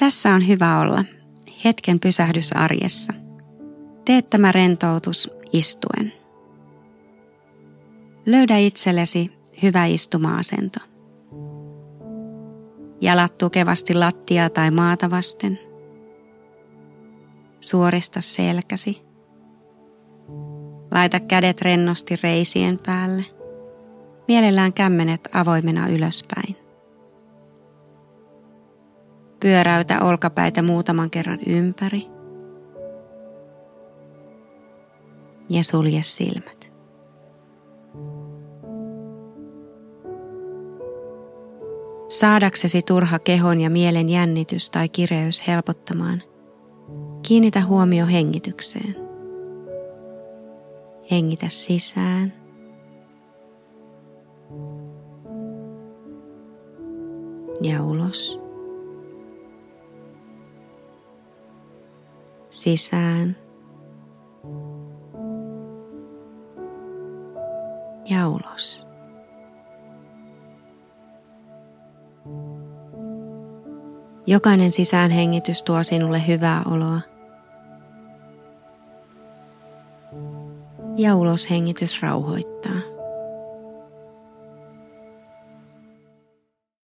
Tässä on hyvä olla. Hetken pysähdys arjessa. Tee tämä rentoutus istuen. Löydä itsellesi hyvä istuma-asento. Jalat tukevasti lattiaa tai maata vasten. Suorista selkäsi. Laita kädet rennosti reisien päälle. Mielellään kämmenet avoimena ylöspäin. Pyöräytä olkapäitä muutaman kerran ympäri. Ja sulje silmät. Saadaksesi turha kehon ja mielen jännitys tai kireys helpottamaan, kiinnitä huomio hengitykseen. Hengitä sisään. Ja ulos. Sisään ja ulos. Jokainen sisäänhengitys tuo sinulle hyvää oloa. Ja uloshengitys rauhoittaa.